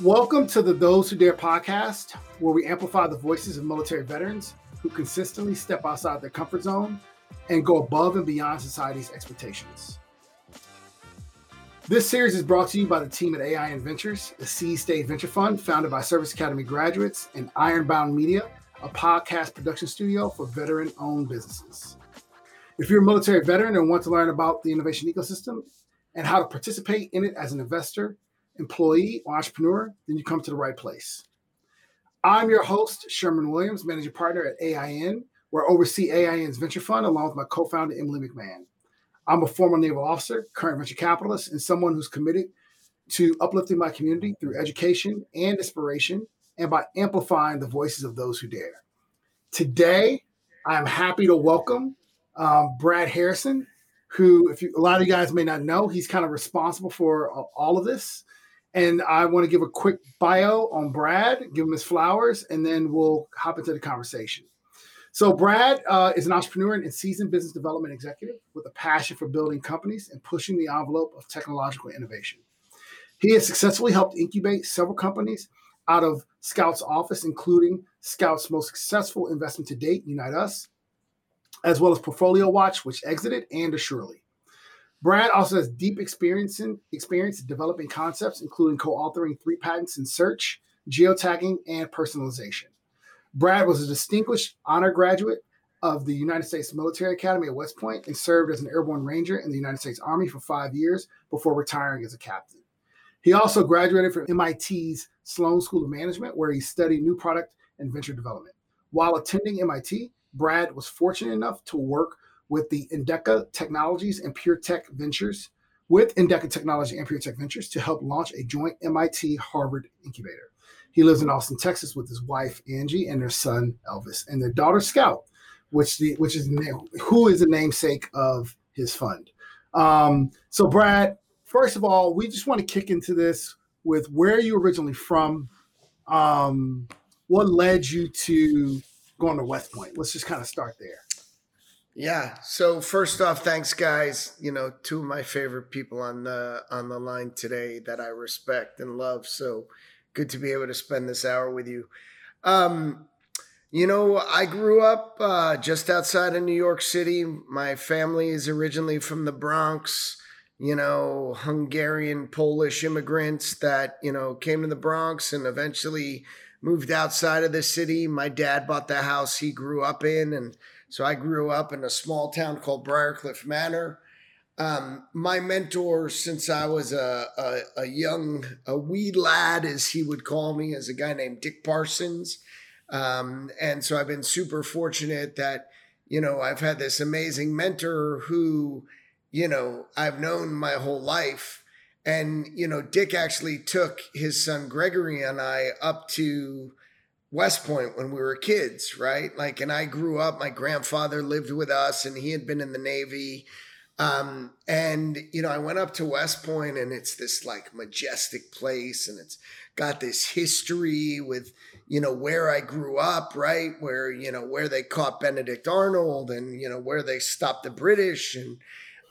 Welcome to the Those Who Dare podcast, where we amplify the voices of military veterans who consistently step outside their comfort zone and go above and beyond society's expectations. This series is brought to you by the team at AIN Ventures, a seed stage venture fund founded by Service Academy graduates, and Ironbound Media, a podcast production studio for veteran owned businesses. If you're a military veteran and want to learn about the innovation ecosystem and how to participate in it as an investor, employee, or entrepreneur, then you come to the right place. I'm your host, Sherman Williams, managing partner at AIN, where I oversee AIN's venture fund along with my co founder, Emily McMahon. I'm a former naval officer, current venture capitalist, and someone who's committed to uplifting my community through education and inspiration and by amplifying the voices of those who dare. Today, I'm happy to welcome um, Brad Harrison, who, if you, a lot of you guys may not know, he's kind of responsible for all of this. And I want to give a quick bio on Brad, give him his flowers, and then we'll hop into the conversation. So, Brad uh, is an entrepreneur and seasoned business development executive with a passion for building companies and pushing the envelope of technological innovation. He has successfully helped incubate several companies out of Scout's office, including Scout's most successful investment to date, Unite Us, as well as Portfolio Watch, which exited, and Assuredly. Brad also has deep experience in experience in developing concepts, including co-authoring three patents in search, geotagging, and personalization. Brad was a distinguished honor graduate of the United States Military Academy at West Point and served as an airborne ranger in the United States Army for five years before retiring as a captain. He also graduated from MIT's Sloan School of Management, where he studied new product and venture development. While attending MIT, Brad was fortunate enough to work with the Endeca Technologies and PureTech Ventures, with Endeca Technology and PureTech Ventures to help launch a joint MIT Harvard incubator. He lives in Austin, Texas, with his wife Angie and their son Elvis, and their daughter Scout, which the which is who is the namesake of his fund. Um, so, Brad, first of all, we just want to kick into this with where you originally from. Um, what led you to going to West Point? Let's just kind of start there. Yeah. So first off, thanks guys. You know, two of my favorite people on the on the line today that I respect and love. So good to be able to spend this hour with you. Um, you know, I grew up uh, just outside of New York City. My family is originally from the Bronx. You know, Hungarian Polish immigrants that you know came to the Bronx and eventually moved outside of the city. My dad bought the house he grew up in, and so I grew up in a small town called Briarcliff Manor. Um, my mentor, since I was a, a, a, young, a wee lad, as he would call me, is a guy named Dick Parsons. Um, and so I've been super fortunate that, you know, I've had this amazing mentor who, you know, I've known my whole life. And, you know, Dick actually took his son Gregory and I up to West Point when we were kids, right? Like, and I grew up, my grandfather lived with us and he had been in the Navy. Um, and, you know, I went up to West Point and it's this like majestic place and it's got this history with, you know, where I grew up, right? Where, you know, where they caught Benedict Arnold and, you know, where they stopped the British and,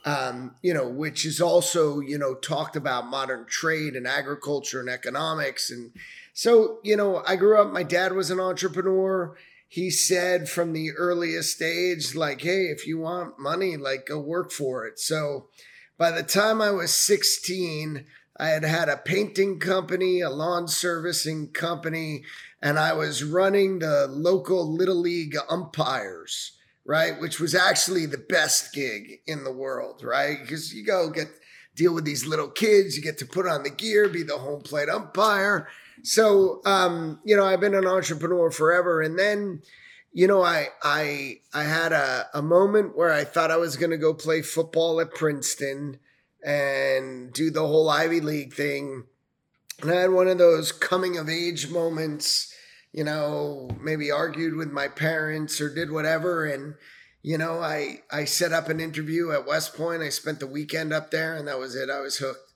um, you know, which is also, you know, talked about modern trade and agriculture and economics and, so, you know, I grew up, my dad was an entrepreneur. He said from the earliest age, like, hey, if you want money, like, go work for it. So by the time I was 16, I had had a painting company, a lawn servicing company, and I was running the local Little League umpires, right? Which was actually the best gig in the world, right? Because you go get deal with these little kids, you get to put on the gear, be the home plate umpire so, um, you know, I've been an entrepreneur forever. And then, you know, I I I had a, a moment where I thought I was gonna go play football at Princeton and do the whole Ivy League thing. And I had one of those coming of age moments, you know, maybe argued with my parents or did whatever. And, you know, I I set up an interview at West Point. I spent the weekend up there and that was it. I was hooked.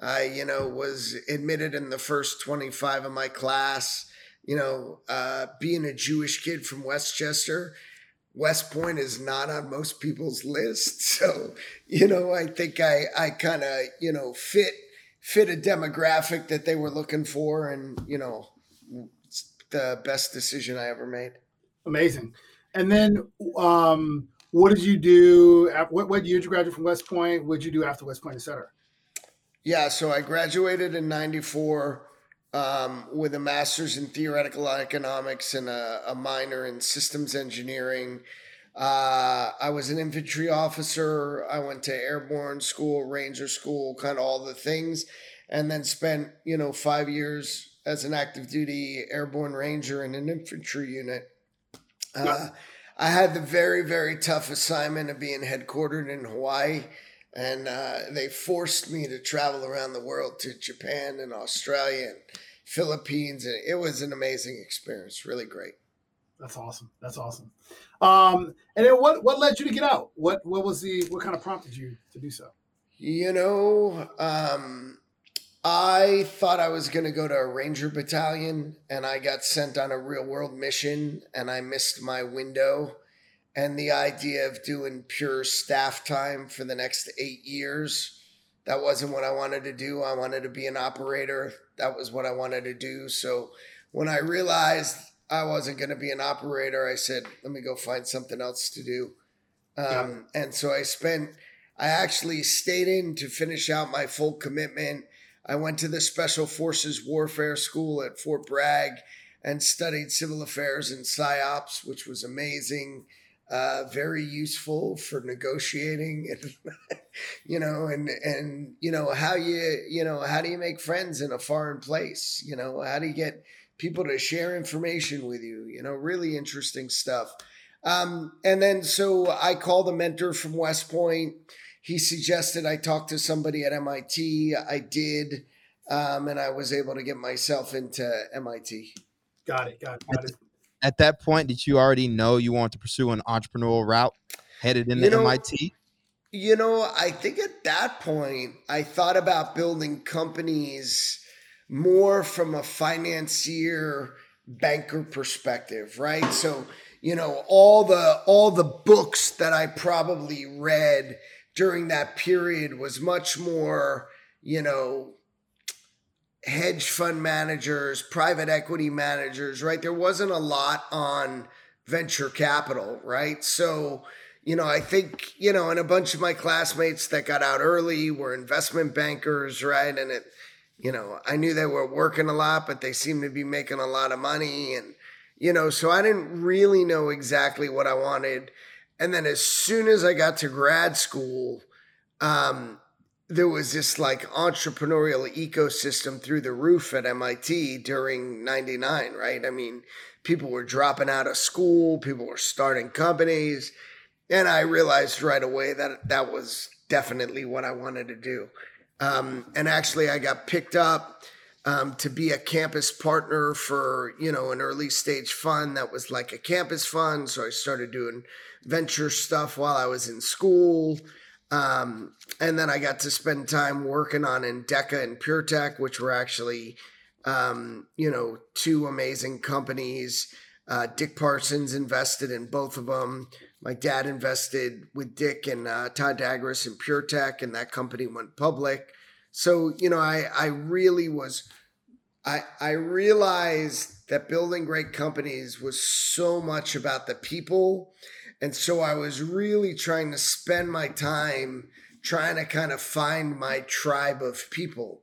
I, you know, was admitted in the first 25 of my class. You know, uh, being a Jewish kid from Westchester, West Point is not on most people's list. So, you know, I think I, I kind of, you know, fit fit a demographic that they were looking for, and you know, the best decision I ever made. Amazing. And then, um, what did you do? What, what year did you graduate from West Point? What did you do after West Point, et cetera? Yeah, so I graduated in '94 um, with a master's in theoretical economics and a, a minor in systems engineering. Uh, I was an infantry officer. I went to airborne school, ranger school, kind of all the things, and then spent you know five years as an active duty airborne ranger in an infantry unit. Uh, I had the very very tough assignment of being headquartered in Hawaii, and uh, they forced me to travel around the world to Japan and Australia and Philippines, and it was an amazing experience. Really great. That's awesome. That's awesome. Um, and then what what led you to get out? What what was the what kind of prompted you to do so? You know, um, I thought I was going to go to a ranger battalion, and I got sent on a real world mission, and I missed my window. And the idea of doing pure staff time for the next eight years, that wasn't what I wanted to do. I wanted to be an operator. That was what I wanted to do. So when I realized I wasn't going to be an operator. I said, let me go find something else to do. Um. And so I spent, I actually stayed in to finish out my full commitment. I went to the Special Forces Warfare School at Fort Bragg and studied civil affairs and psyops, which was amazing. Uh, very useful for negotiating and you know and and you know how you you know how do you make friends in a foreign place you know how do you get people to share information with you. You know, really interesting stuff. Um, and then so I called a mentor from West Point. He suggested I talk to somebody at MIT. I did, um, and I was able to get myself into MIT. Got it. Got it. Got it. At that point, did you already know you wanted to pursue an entrepreneurial route headed into you know, MIT? You know, I think at that point, I thought about building companies more from a financier banker perspective, right? So, you know, all the all the books that I probably read during that period was much more, you know, hedge fund managers, private equity managers, right? There wasn't a lot on venture capital, right? So, you know, I think, you know, and a bunch of my classmates that got out early were investment bankers, right? And it you know, I knew they were working a lot, but they seemed to be making a lot of money. And, you know, so I didn't really know exactly what I wanted. And then as soon as I got to grad school, um, there was this like entrepreneurial ecosystem through the roof at MIT during 99, right? I mean, people were dropping out of school, people were starting companies. And I realized right away that that was definitely what I wanted to do. Um, and actually, I got picked up um, to be a campus partner for you know an early stage fund that was like a campus fund. So I started doing venture stuff while I was in school. Um, and then I got to spend time working on Endeca and PureTech, which were actually, um, you know, two amazing companies. Uh, Dick Parsons invested in both of them. My dad invested with Dick and uh, Todd Dagres in PureTech, and that company went public. So you know, I I really was, I I realized that building great companies was so much about the people, and so I was really trying to spend my time trying to kind of find my tribe of people,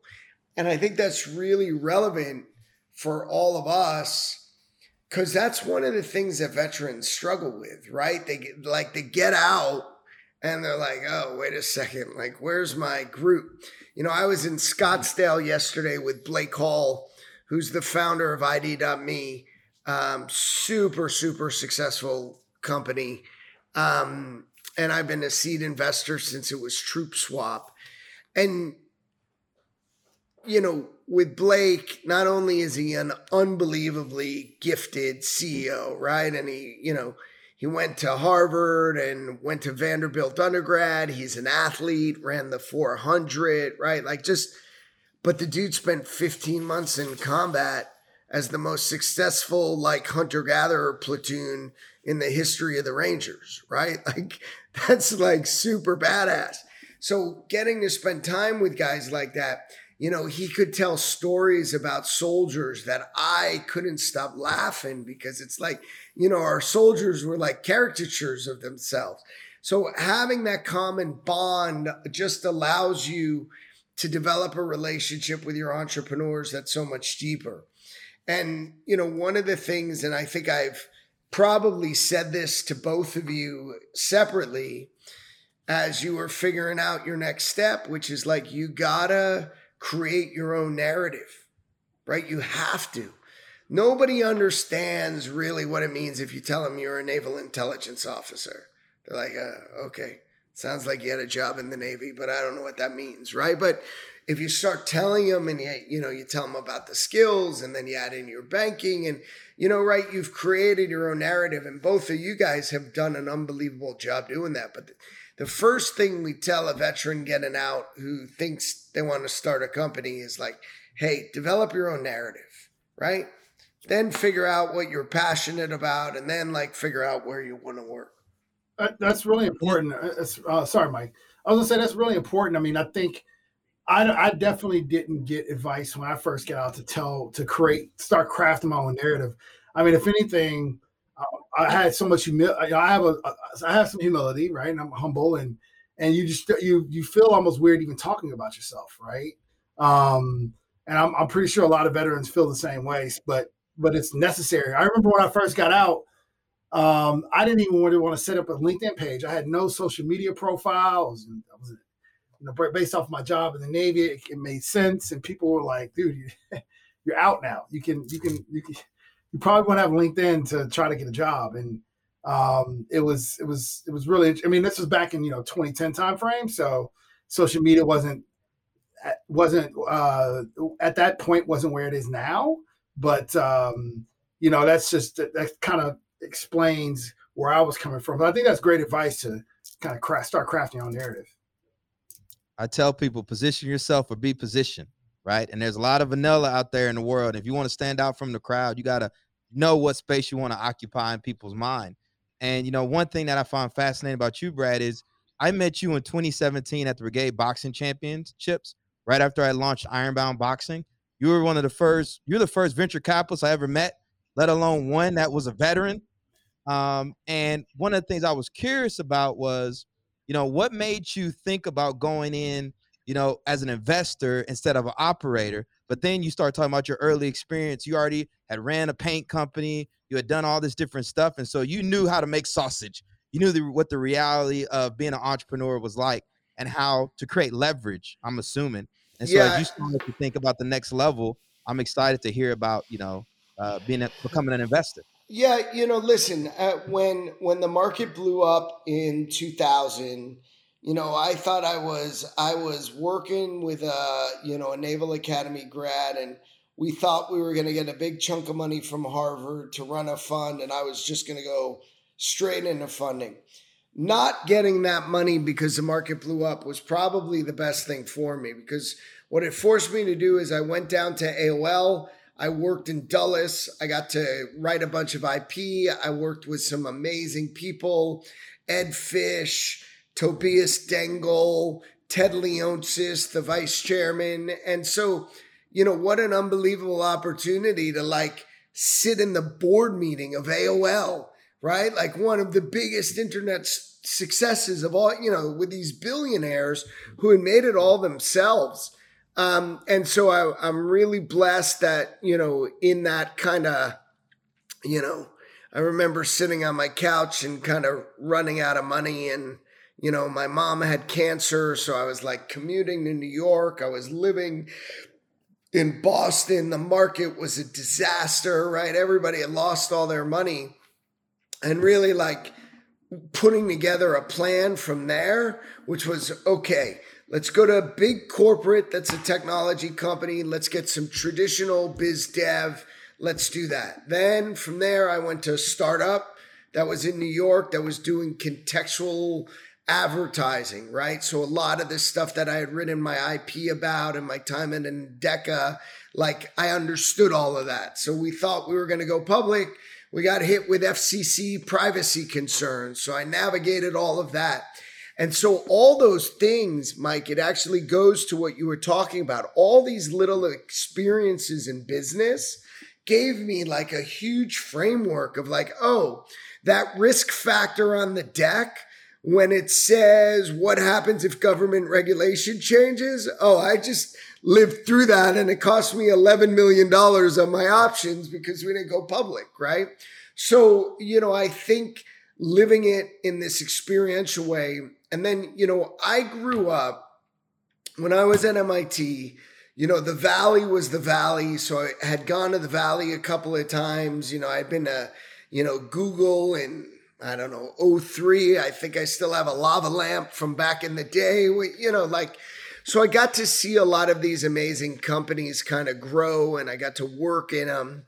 and I think that's really relevant for all of us because that's one of the things that veterans struggle with, right? They get like they get out and they're like, oh, wait a second, like where's my group? You know, I was in Scottsdale yesterday with Blake Hall, who's the founder of ID.me, um, super super successful company, um, and I've been a seed investor since it was Troop Swap, and you know with Blake, not only is he an unbelievably gifted CEO, right? And he, you know, he went to Harvard and went to Vanderbilt undergrad. He's an athlete, ran the 400, right? Like just, but the dude spent 15 months in combat as the most successful, like hunter gatherer platoon in the history of the Rangers, right? Like that's like super badass. So getting to spend time with guys like that, you know, he could tell stories about soldiers that I couldn't stop laughing because it's like, you know, our soldiers were like caricatures of themselves. So having that common bond just allows you to develop a relationship with your entrepreneurs that's so much deeper. And, you know, one of the things, and I think I've probably said this to both of you separately as you are figuring out your next step, which is like you gotta create your own narrative, right? You have to. Nobody understands really what it means if you tell them you're a naval intelligence officer. They're like, uh, okay, sounds like you had a job in the Navy, but I don't know what that means, right? But if you start telling them and you, you know, you tell them about the skills and then you add in your banking and, you know, right, you've created your own narrative and both of you guys have done an unbelievable job doing that. But the, the first thing we tell a veteran getting out who thinks they want to start a company is like, hey, develop your own narrative, right? Then figure out what you're passionate about and then like figure out where you want to work. That's really important. Uh, uh, sorry, Mike. I was gonna say that's really important. I mean, I think I, I definitely didn't get advice when I first got out to tell to create, start crafting my own narrative. I mean, if anything, I had so much humility. I have a, I have some humility, right? And I'm humble, and and you just you you feel almost weird even talking about yourself, right? Um, and I'm I'm pretty sure a lot of veterans feel the same way, but but it's necessary. I remember when I first got out, um, I didn't even really want to set up a LinkedIn page. I had no social media profiles, and I was you know based off my job in the Navy, it, it made sense, and people were like, "Dude, you, you're out now. You can you can you can." you probably won't have LinkedIn to try to get a job. And um, it was it was it was really. I mean, this was back in you know 2010 time frame, so social media wasn't wasn't uh, at that point wasn't where it is now. But um, you know, that's just that, that kind of explains where I was coming from. But I think that's great advice to kind of craft, start crafting your own narrative. I tell people position yourself or be positioned right? And there's a lot of vanilla out there in the world. If you want to stand out from the crowd, you got to know what space you want to occupy in people's mind. And you know, one thing that I find fascinating about you, Brad, is I met you in 2017 at the Brigade Boxing Championships, right after I launched Ironbound Boxing. You were one of the first, you're the first venture capitalist I ever met, let alone one that was a veteran. Um, and one of the things I was curious about was, you know, what made you think about going in you know, as an investor instead of an operator. But then you start talking about your early experience. You already had ran a paint company. You had done all this different stuff, and so you knew how to make sausage. You knew the, what the reality of being an entrepreneur was like, and how to create leverage. I'm assuming. And so yeah. as you started to think about the next level, I'm excited to hear about you know uh, being a, becoming an investor. Yeah, you know, listen, uh, when when the market blew up in 2000 you know, I thought I was I was working with a you know a Naval Academy grad, and we thought we were going to get a big chunk of money from Harvard to run a fund, and I was just going to go straight into funding. Not getting that money because the market blew up was probably the best thing for me because what it forced me to do is I went down to AOL. I worked in Dulles. I got to write a bunch of IP. I worked with some amazing people, Ed Fish. Tobias Dengel, Ted Leonsis, the vice chairman. And so, you know, what an unbelievable opportunity to like sit in the board meeting of AOL, right? Like one of the biggest internet successes of all, you know, with these billionaires who had made it all themselves. Um, and so I, I'm really blessed that, you know, in that kind of, you know, I remember sitting on my couch and kind of running out of money and, you know, my mom had cancer, so I was like commuting to New York. I was living in Boston. The market was a disaster, right? Everybody had lost all their money. And really, like, putting together a plan from there, which was okay, let's go to a big corporate that's a technology company. Let's get some traditional biz dev. Let's do that. Then from there, I went to a startup that was in New York that was doing contextual advertising, right? So a lot of this stuff that I had written my IP about and my time in Endeca, like I understood all of that. So we thought we were going to go public. We got hit with FCC privacy concerns. So I navigated all of that. And so all those things, Mike, it actually goes to what you were talking about. All these little experiences in business gave me like a huge framework of like, oh, that risk factor on the deck when it says what happens if government regulation changes. Oh, I just lived through that and it cost me $11 million on my options because we didn't go public, right? So, you know, I think living it in this experiential way. And then, you know, I grew up when I was at MIT, you know, the valley was the valley. So I had gone to the valley a couple of times. You know, I'd been to, you know, Google and I don't know, 03. I think I still have a lava lamp from back in the day. You know, like, so I got to see a lot of these amazing companies kind of grow and I got to work in them.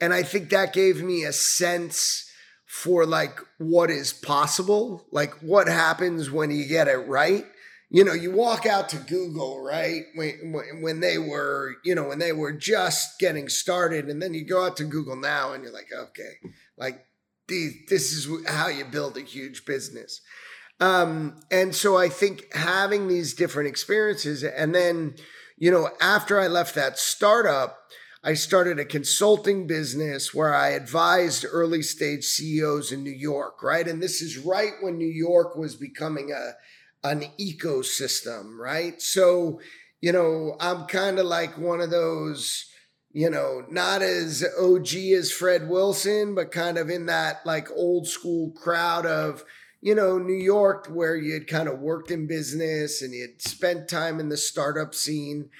And I think that gave me a sense for like what is possible, like what happens when you get it right. You know, you walk out to Google, right? When, when they were, you know, when they were just getting started, and then you go out to Google now and you're like, okay, like these, this is how you build a huge business. Um, and so I think having these different experiences, and then, you know, after I left that startup, I started a consulting business where I advised early stage CEOs in New York, right? And this is right when New York was becoming a an ecosystem, right? So, you know, I'm kind of like one of those, you know, not as OG as Fred Wilson, but kind of in that like old school crowd of, you know, New York where you had kind of worked in business and you had spent time in the startup scene.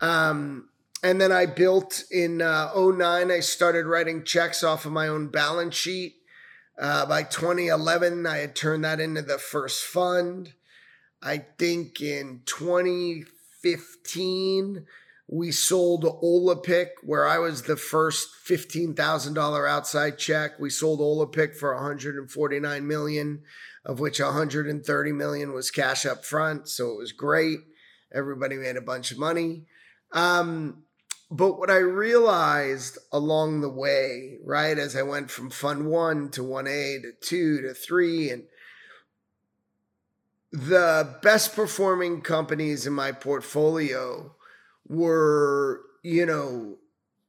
Um, and then I built in uh, 09, I started writing checks off of my own balance sheet. Uh, by 2011, I had turned that into the first fund. I think in 2015, we sold Olapic, where I was the first $15,000 outside check. We sold Olapic for 149 million, of which 130 million was cash up front. So it was great. Everybody made a bunch of money. Um, but what I realized along the way, right, as I went from Fund One to 1A to two to three, and the best performing companies in my portfolio were, you know,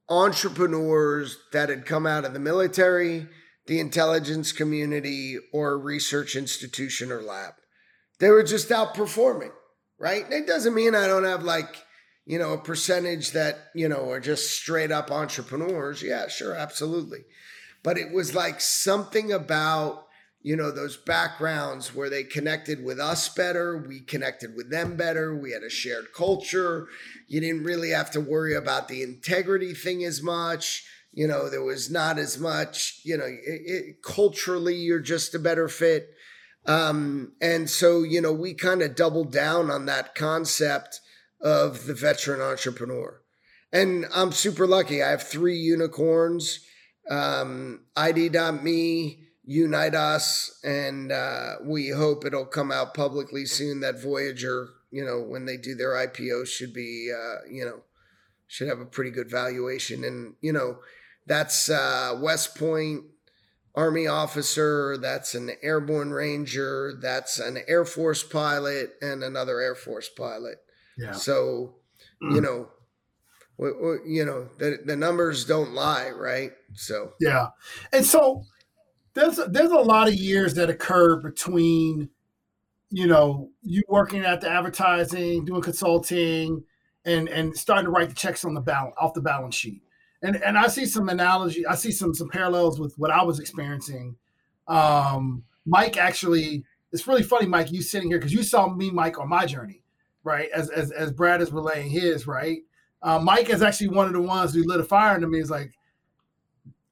entrepreneurs that had come out of the military, the intelligence community, or research institution or lab. They were just outperforming, right? It doesn't mean I don't have like, you know, a percentage that, you know, are just straight up entrepreneurs. Yeah, sure, absolutely. But it was like something about, you know, those backgrounds where they connected with us better, we connected with them better, we had a shared culture. You didn't really have to worry about the integrity thing as much. You know, there was not as much, you know, it, it, culturally, you're just a better fit. Um, and so, you know, we kind of doubled down on that concept of the veteran entrepreneur. And I'm super lucky. I have three unicorns um, ID.me, Unite Us, and uh, we hope it'll come out publicly soon that Voyager, you know, when they do their IPO, should be, uh, you know, should have a pretty good valuation. And, you know, that's uh, West Point Army officer, that's an airborne ranger, that's an Air Force pilot, and another Air Force pilot. Yeah. So, mm. you know, you know the, the numbers don't lie, right? So yeah, and so there's a, there's a lot of years that occur between you know you working at the advertising, doing consulting, and and starting to write the checks on the balance off the balance sheet. And and I see some analogy, I see some some parallels with what I was experiencing. Um, Mike actually, it's really funny, Mike, you sitting here because you saw me, Mike, on my journey right? As as as Brad is relaying his, right? Uh, Mike is actually one of the ones who lit a fire into me. Is like,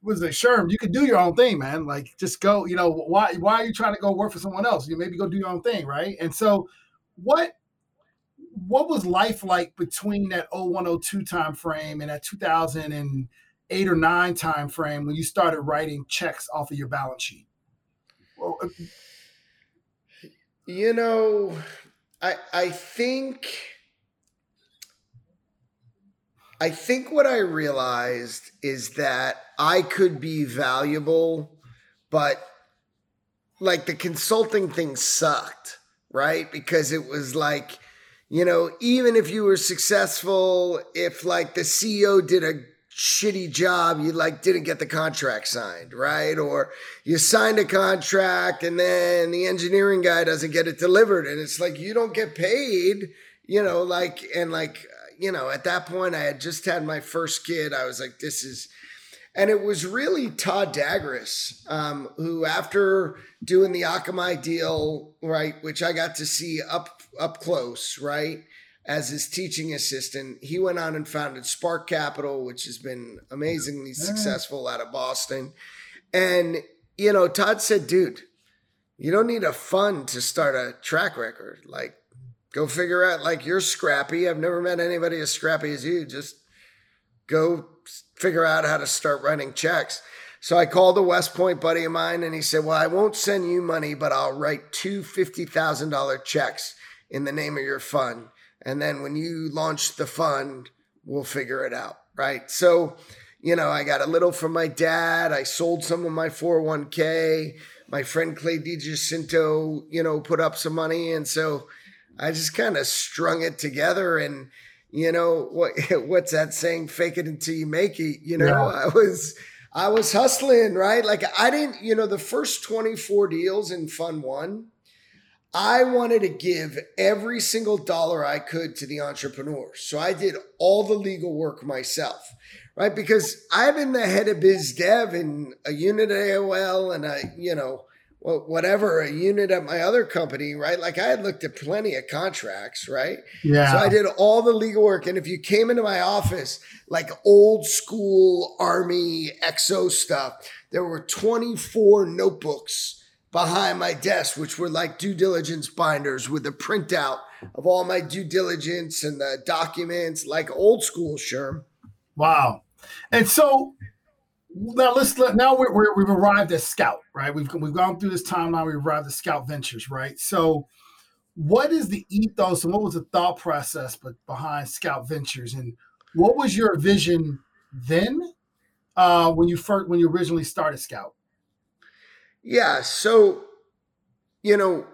was it Sherm? You could do your own thing, man. Like, just go. You know, why why are you trying to go work for someone else? You maybe go do your own thing, right? And so, what what was life like between that 0102 time frame and that 2008 or 9 time frame when you started writing checks off of your balance sheet? Well, uh, you know, I I think I think what I realized is that I could be valuable, but like the consulting thing sucked, right? Because it was like, you know, even if you were successful, if like the CEO did a shitty job, you like didn't get the contract signed, right? Or you signed a contract and then the engineering guy doesn't get it delivered. And it's like, you don't get paid, you know, like, and like, you know, at that point I had just had my first kid. I was like, this is, and it was really Todd Dagres, um, who after doing the Akamai deal, right, which I got to see up up close, right, as his teaching assistant, he went on and founded Spark Capital, which has been amazingly successful out of Boston. And you know, Todd said, "Dude, you don't need a fund to start a track record. Like, go figure out. Like, you're scrappy. I've never met anybody as scrappy as you. Just go figure out how to start writing checks. So I called a West Point buddy of mine and he said, Well, I won't send you money, but I'll write two $50,000 checks in the name of your fund. And then when you launch the fund, we'll figure it out. Right. So, you know, I got a little from my dad. I sold some of my 401k. My friend Clay DiGiacinto, you know, put up some money. And so I just kind of strung it together and, you know what what's that saying fake it until you make it you know yeah. i was i was hustling right like i didn't you know the first 24 deals in fund one i wanted to give every single dollar i could to the entrepreneurs so i did all the legal work myself right because i've been the head of biz dev in a unit aol and a you know whatever a unit at my other company, right? Like I had looked at plenty of contracts, right? Yeah. So I did all the legal work. And if you came into my office, like old school army exo stuff, there were 24 notebooks behind my desk, which were like due diligence binders with a printout of all my due diligence and the documents, like old school, sure. Wow. And so now let's let now we're, we have arrived at Scout, right? We've we've gone through this timeline. We've arrived at Scout Ventures, right? So, what is the ethos and what was the thought process behind Scout Ventures, and what was your vision then uh, when you first when you originally started Scout? Yeah, so you know,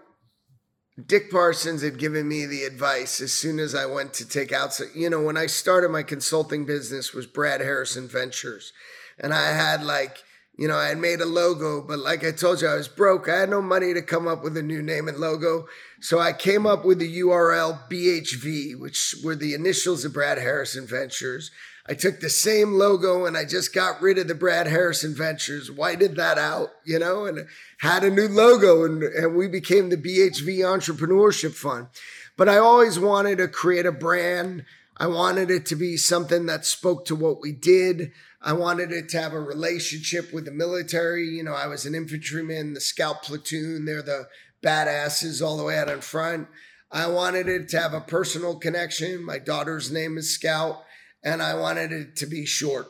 Dick Parsons had given me the advice as soon as I went to take out. So, you know, when I started my consulting business was Brad Harrison Ventures and I had like, you know, I had made a logo, but like I told you, I was broke. I had no money to come up with a new name and logo. So I came up with the URL BHV, which were the initials of Brad Harrison Ventures. I took the same logo and I just got rid of the Brad Harrison Ventures, whited that out, you know, and had a new logo and, and we became the BHV Entrepreneurship Fund. But I always wanted to create a brand. I wanted it to be something that spoke to what we did. I wanted it to have a relationship with the military. You know, I was an infantryman, the scout platoon. They're the badasses all the way out in front. I wanted it to have a personal connection. My daughter's name is Scout, and I wanted it to be short.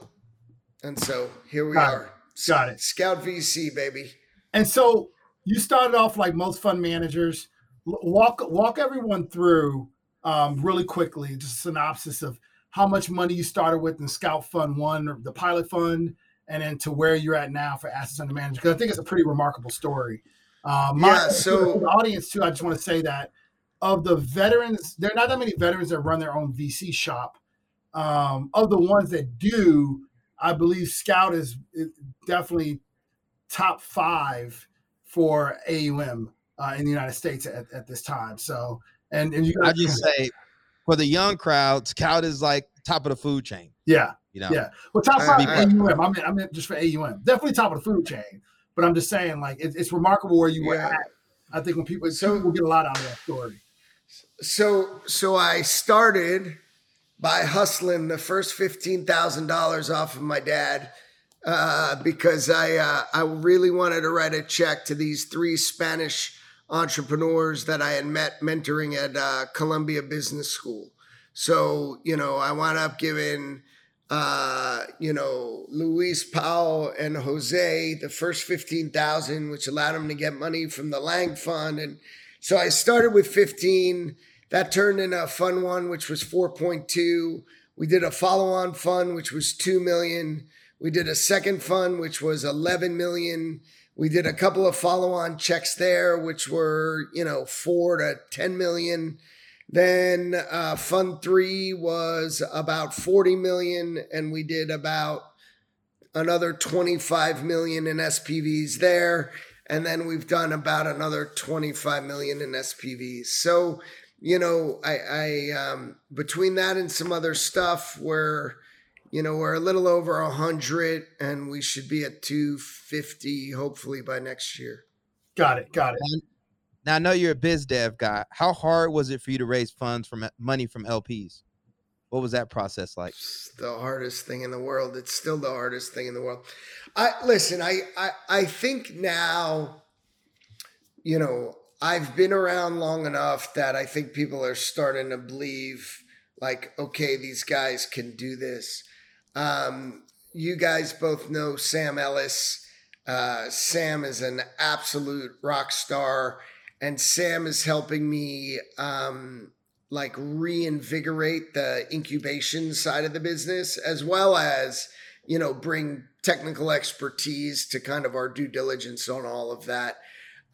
And so here we Got are. It. Got it. Scout VC, baby. And so you started off like most fund managers. Walk walk everyone through um, really quickly, just a synopsis of how much money you started with in Scout Fund One or the pilot fund, and then to where you're at now for assets under management. Because I think it's a pretty remarkable story. Um, my, yeah, so the audience too. I just want to say that of the veterans, there are not that many veterans that run their own VC shop. Um, of the ones that do, I believe Scout is, is definitely top five for AUM uh, in the United States at, at this time. So, and, and you I just say for the young crowd, Scout is like top of the food chain. Yeah. You know? Yeah. Well, top five AUM. I mean, I mean, just for AUM. Definitely top of the food chain. But I'm just saying, like, it, it's remarkable where you were at. I think when people, so we'll get a lot out of that story. So, so I started by hustling the first fifteen thousand dollars off of my dad uh, because I uh, I really wanted to write a check to these three Spanish entrepreneurs that I had met mentoring at uh, Columbia Business School. So, you know, I wound up giving, uh, you know, Luis Powell and Jose the first 15,000, which allowed them to get money from the Lang Fund. And so I started with 15. That turned into a fund one, which was 4.2. We did a follow on fund, which was 2 million. We did a second fund, which was 11 million we did a couple of follow-on checks there, which were you know four to ten million. Then uh, Fund Three was about forty million, and we did about another twenty-five million in SPVs there, and then we've done about another twenty-five million in SPVs. So you know, I, I um, between that and some other stuff, where you know we're a little over a hundred, and we should be at two fifty hopefully by next year. Got it. Got it. Now I know you're a biz dev guy. How hard was it for you to raise funds from money from LPs? What was that process like? It's the hardest thing in the world. It's still the hardest thing in the world. I listen. I I, I think now, you know, I've been around long enough that I think people are starting to believe, like, okay, these guys can do this. Um, you guys both know Sam Ellis. Uh, Sam is an absolute rock star, and Sam is helping me um, like reinvigorate the incubation side of the business, as well as you know bring technical expertise to kind of our due diligence on all of that.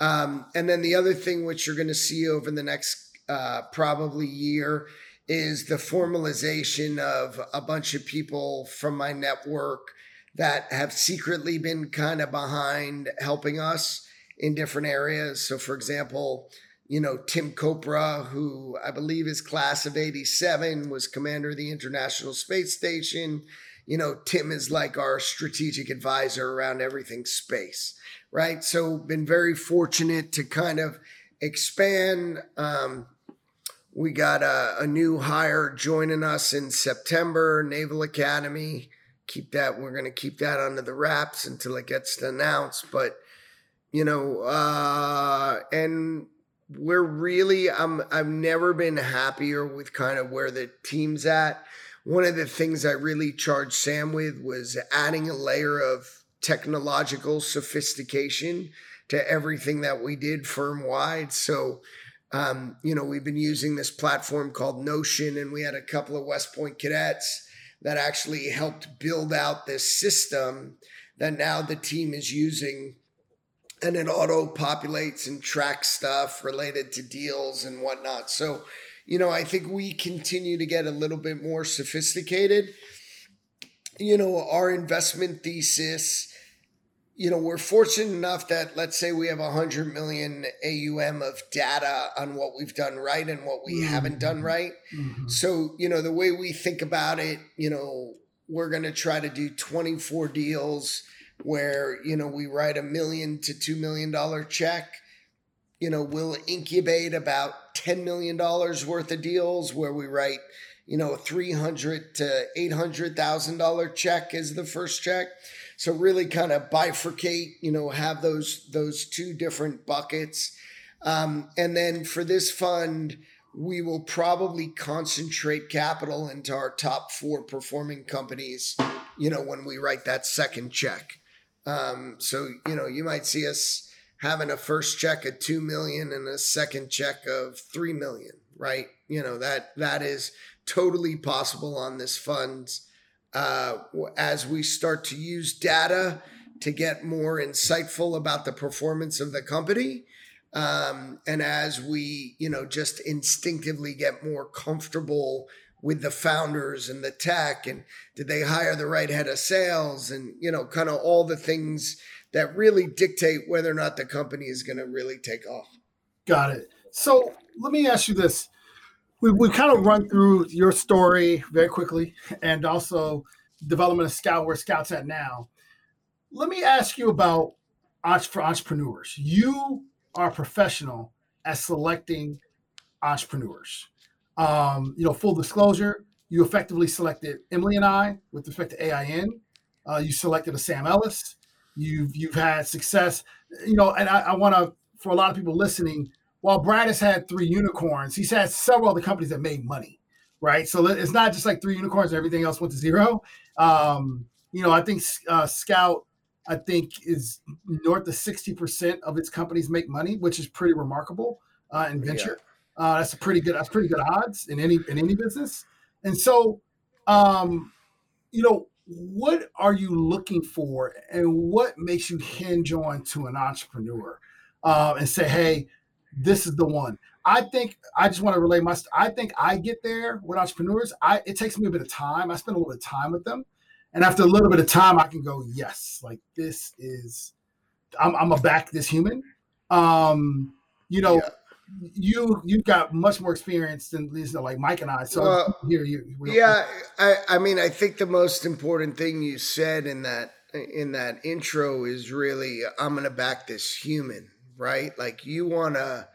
Um, and then the other thing which you're going to see over the next uh, probably year is the formalization of a bunch of people from my network that have secretly been kind of behind helping us in different areas. So, for example, you know, Tim Kopra, who I believe is class of 87, was commander of the International Space Station. You know, Tim is like our strategic advisor around everything space right? So been very fortunate to kind of expand. Um, we got a, a, new hire joining us in September, Naval Academy. Keep that. We're going to keep that under the wraps until it gets announced. But you know, uh, and we're really. I'm. I've never been happier with kind of where the team's at. One of the things I really charged Sam with was adding a layer of technological sophistication to everything that we did firm wide. So, um, you know, we've been using this platform called Notion, and we had a couple of West Point cadets that actually helped build out this system that now the team is using. And it auto populates and tracks stuff related to deals and whatnot. So, you know, I think we continue to get a little bit more sophisticated. You know, our investment thesis you know, we're fortunate enough that let's say we have 100 million AUM of data on what we've done right and what we mm-hmm. haven't done right. Mm-hmm. So, you know, the way we think about it, you know, we're going to try to do 24 deals where, you know, we write a million to 2 million dollar check. You know, we'll incubate about 10 million dollars worth of deals where we write you know, a 300 to 800,000 dollar check as the first check. So really kind of bifurcate, you know, have those those two different buckets. Um, and then for this fund, we will probably concentrate capital into our top four performing companies, you know, when we write that second check. Um, so, you know, you might see us having a first check of 2 million and a second check of 3 million, right? You know, that that is totally possible on this fund uh, as we start to use data to get more insightful about the performance of the company. Um, and as we, you know, just instinctively get more comfortable with the founders and the tech and did they hire the right head of sales and, you know, kind of all the things that really dictate whether or not the company is going to really take off. Got it. So let me ask you this we, we kind of run through your story very quickly and also development of Scout, where Scout's at now. Let me ask you about for entrepreneurs. You are professional at selecting entrepreneurs. Um, you know, full disclosure, you effectively selected Emily and I with respect to AIN. Uh, you selected a Sam Ellis. You've you've had success. You know, and I, I want to, for a lot of people listening, while Brad has had three unicorns, he's had several other companies that made money, right? So it's not just like three unicorns and everything else went to zero. Um, you know, I think uh, Scout, I think, is north of 60% of its companies make money, which is pretty remarkable uh, in venture. Yeah. Uh, that's a pretty good, that's pretty good odds in any, in any business. And so, um, you know, what are you looking for and what makes you hinge on to an entrepreneur uh, and say, hey, this is the one? I think I just want to relay my. I think I get there with entrepreneurs. I it takes me a bit of time. I spend a little bit of time with them, and after a little bit of time, I can go, yes, like this is. I'm, I'm a back this human. Um, you know, yeah you you've got much more experience than you know, like Mike and I. So well, here you. Yeah, I I mean I think the most important thing you said in that in that intro is really I'm going to back this human, right? Like you want to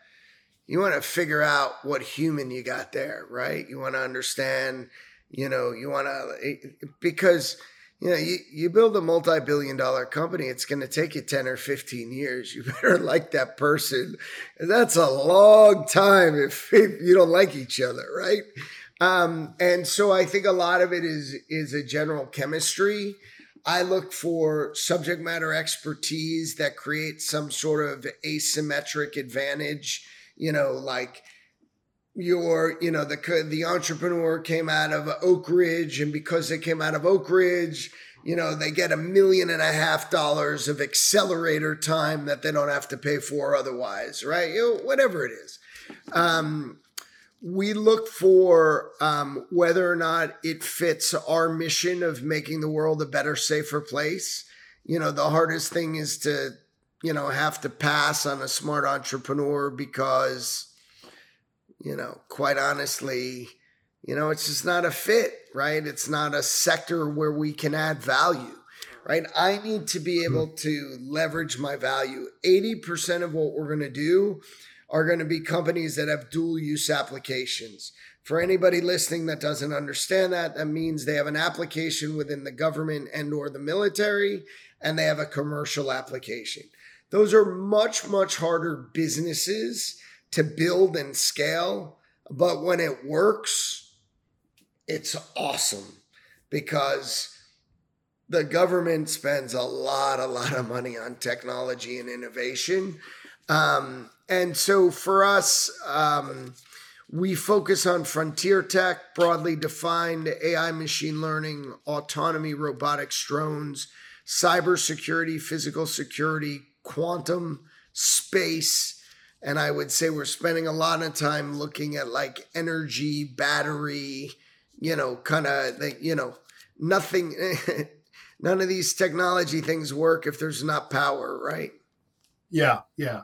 you want to figure out what human you got there, right? You want to understand, you know, you want to because you know, you, you build a multi billion dollar company, it's going to take you 10 or 15 years. You better like that person. That's a long time if, if you don't like each other, right? Um, and so I think a lot of it is is a general chemistry. I look for subject matter expertise that creates some sort of asymmetric advantage. You know, like your you know the the entrepreneur came out of Oak Ridge and because they came out of Oak Ridge you know they get a million and a half dollars of accelerator time that they don't have to pay for otherwise right you know, whatever it is um, we look for um, whether or not it fits our mission of making the world a better safer place you know the hardest thing is to you know have to pass on a smart entrepreneur because you know, quite honestly, you know, it's just not a fit, right? It's not a sector where we can add value, right? I need to be able to leverage my value. 80% of what we're going to do are going to be companies that have dual use applications. For anybody listening that doesn't understand that, that means they have an application within the government and or the military and they have a commercial application. Those are much much harder businesses to build and scale. But when it works, it's awesome because the government spends a lot, a lot of money on technology and innovation. Um, and so for us, um, we focus on frontier tech, broadly defined AI, machine learning, autonomy, robotics, drones, cybersecurity, physical security, quantum, space, and I would say we're spending a lot of time looking at like energy, battery, you know, kind of, like, you know, nothing, none of these technology things work if there's not power, right? Yeah, yeah.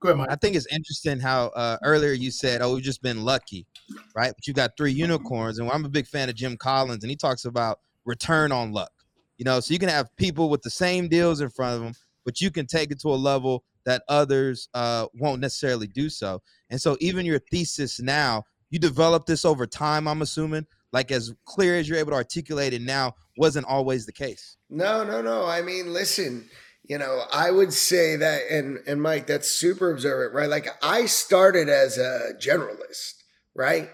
Go ahead, Mike. I think it's interesting how uh, earlier you said, "Oh, we've just been lucky," right? But you got three unicorns, and I'm a big fan of Jim Collins, and he talks about return on luck. You know, so you can have people with the same deals in front of them, but you can take it to a level that others uh, won't necessarily do so. And so, even your thesis now, you developed this over time, I'm assuming, like as clear as you're able to articulate it now, wasn't always the case. No, no, no. I mean, listen, you know, I would say that, and and Mike, that's super observant, right? Like I started as a generalist, right?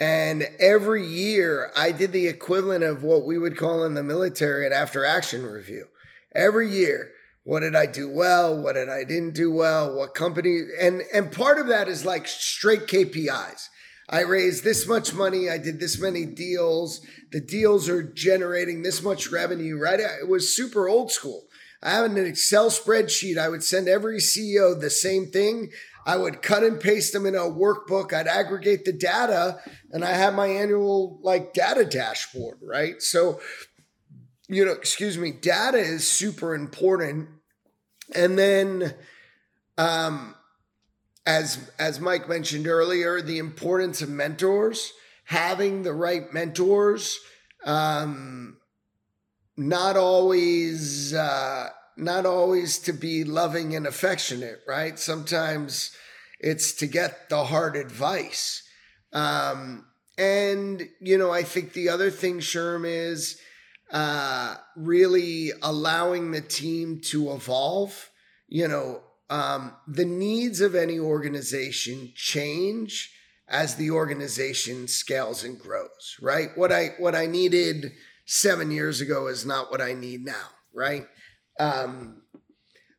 And every year I did the equivalent of what we would call in the military an after action review. Every year, what did I do well? What did I didn't do well? What company? And and part of that is like straight KPIs. I raised this much money. I did this many deals. The deals are generating this much revenue, right? It was super old school. I have an Excel spreadsheet. I would send every CEO the same thing. I would cut and paste them in a workbook. I'd aggregate the data and I have my annual like data dashboard, right? So, you know, excuse me, data is super important and then, um, as as Mike mentioned earlier, the importance of mentors, having the right mentors, um, not always uh, not always to be loving and affectionate, right? Sometimes it's to get the hard advice. Um, and you know, I think the other thing, Sherm, is uh, really allowing the team to evolve. You know, um, the needs of any organization change as the organization scales and grows. Right? What I what I needed seven years ago is not what I need now. Right? Um,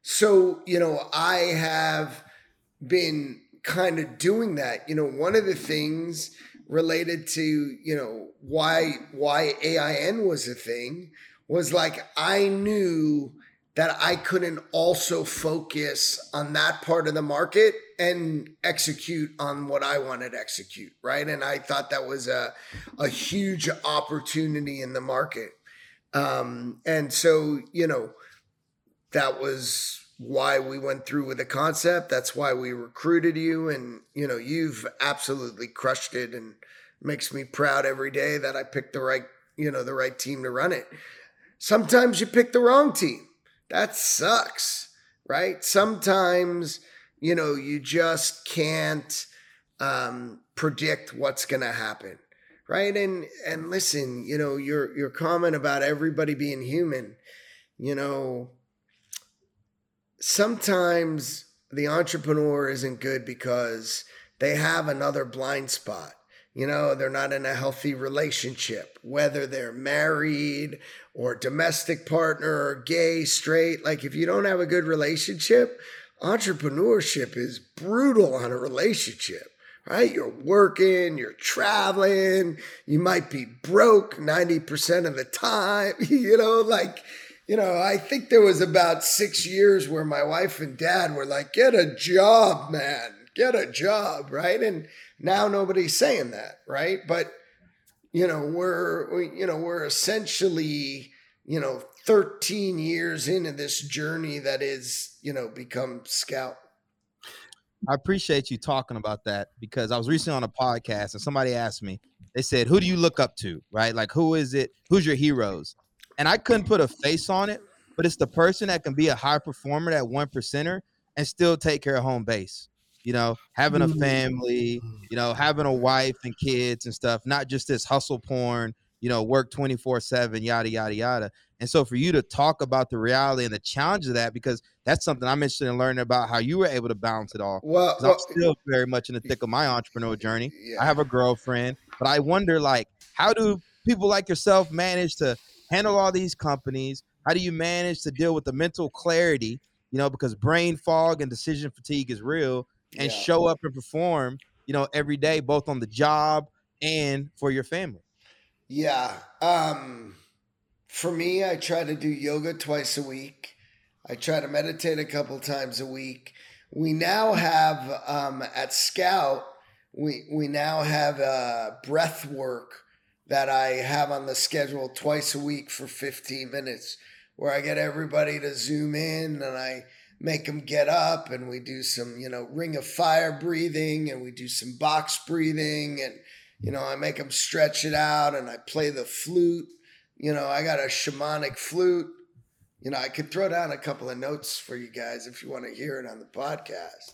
so you know, I have been kind of doing that. You know, one of the things related to you know why why AIN was a thing was like I knew that I couldn't also focus on that part of the market and execute on what I wanted to execute, right? And I thought that was a a huge opportunity in the market. Um, and so, you know, that was why we went through with the concept. That's why we recruited you. And, you know, you've absolutely crushed it and makes me proud every day that I picked the right, you know, the right team to run it. Sometimes you pick the wrong team that sucks, right? Sometimes, you know, you just can't um, predict what's going to happen, right? And and listen, you know, your your comment about everybody being human, you know, sometimes the entrepreneur isn't good because they have another blind spot you know, they're not in a healthy relationship, whether they're married or domestic partner or gay, straight. Like, if you don't have a good relationship, entrepreneurship is brutal on a relationship, right? You're working, you're traveling, you might be broke 90% of the time, you know, like, you know, I think there was about six years where my wife and dad were like, get a job, man, get a job, right? And, now nobody's saying that, right? But you know, we're we, you know, we're essentially, you know, 13 years into this journey that is, you know, become scout. I appreciate you talking about that because I was recently on a podcast and somebody asked me, they said, Who do you look up to? Right? Like, who is it? Who's your heroes? And I couldn't put a face on it, but it's the person that can be a high performer, that one percenter, and still take care of home base you know, having a mm. family, you know, having a wife and kids and stuff, not just this hustle porn, you know, work 24 7, yada, yada, yada. And so for you to talk about the reality and the challenge of that, because that's something I'm interested in learning about how you were able to balance it all. Well, well I'm still very much in the thick of my entrepreneur journey. Yeah. I have a girlfriend, but I wonder, like, how do people like yourself manage to handle all these companies? How do you manage to deal with the mental clarity? You know, because brain fog and decision fatigue is real and yeah. show up and perform, you know, every day, both on the job and for your family. Yeah. Um, for me, I try to do yoga twice a week. I try to meditate a couple times a week. We now have um, at Scout, we we now have uh, breath work that I have on the schedule twice a week for 15 minutes, where I get everybody to zoom in and I make them get up and we do some, you know, ring of fire breathing and we do some box breathing and, you know, I make them stretch it out and I play the flute. You know, I got a shamanic flute. You know, I could throw down a couple of notes for you guys if you want to hear it on the podcast.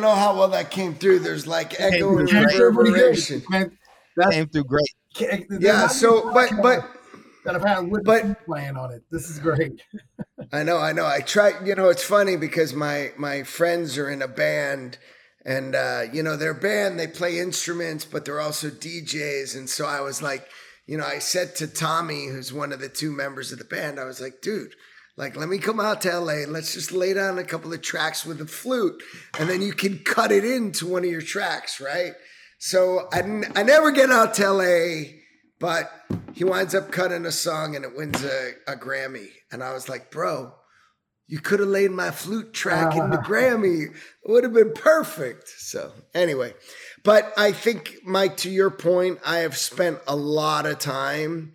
Don't know how well that came through. There's like echo and reverberation. That came through great. Yeah. So, but but that I've had with but playing on it. This is great. I know. I know. I try. You know, it's funny because my my friends are in a band. And uh, you know their band, they play instruments, but they're also DJs. And so I was like, you know, I said to Tommy, who's one of the two members of the band, I was like, dude, like, let me come out to LA and let's just lay down a couple of tracks with a flute, and then you can cut it into one of your tracks, right? So I, I never get out to LA, but he winds up cutting a song and it wins a, a Grammy. And I was like, bro, you could have laid my flute track in the Grammy. It would have been perfect. So, anyway, but I think, Mike, to your point, I have spent a lot of time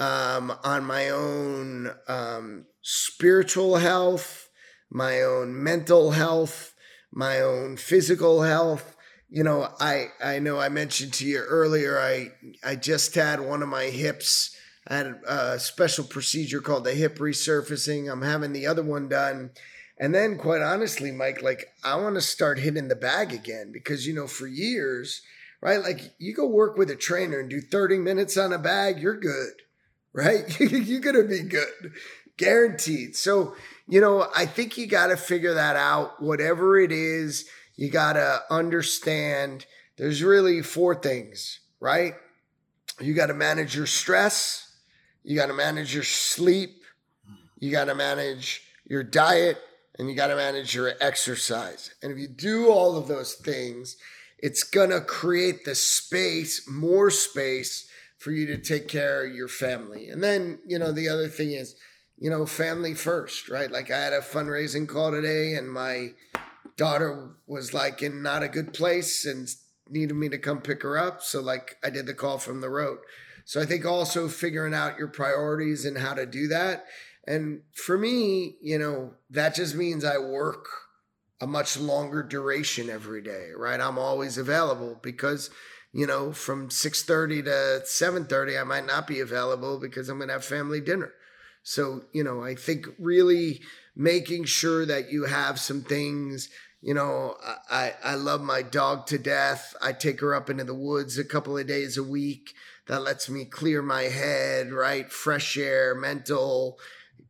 um, on my own um, spiritual health, my own mental health, my own physical health. You know, I I know I mentioned to you earlier. I I just had one of my hips. I had a special procedure called the hip resurfacing. I'm having the other one done. And then, quite honestly, Mike, like I want to start hitting the bag again because, you know, for years, right? Like you go work with a trainer and do 30 minutes on a bag, you're good right? You're going to be good, guaranteed. So, you know, I think you got to figure that out. Whatever it is, you got to understand there's really four things, right? You got to manage your stress, you got to manage your sleep, you got to manage your diet, and you got to manage your exercise. And if you do all of those things, it's going to create the space, more space for you to take care of your family. And then, you know, the other thing is, you know, family first, right? Like I had a fundraising call today and my daughter was like in not a good place and needed me to come pick her up. So like I did the call from the road. So I think also figuring out your priorities and how to do that. And for me, you know, that just means I work a much longer duration every day, right? I'm always available because you know, from 6:30 to 7:30 I might not be available because I'm going to have family dinner. So, you know, I think really making sure that you have some things, you know, I I love my dog to death. I take her up into the woods a couple of days a week. That lets me clear my head, right? Fresh air, mental,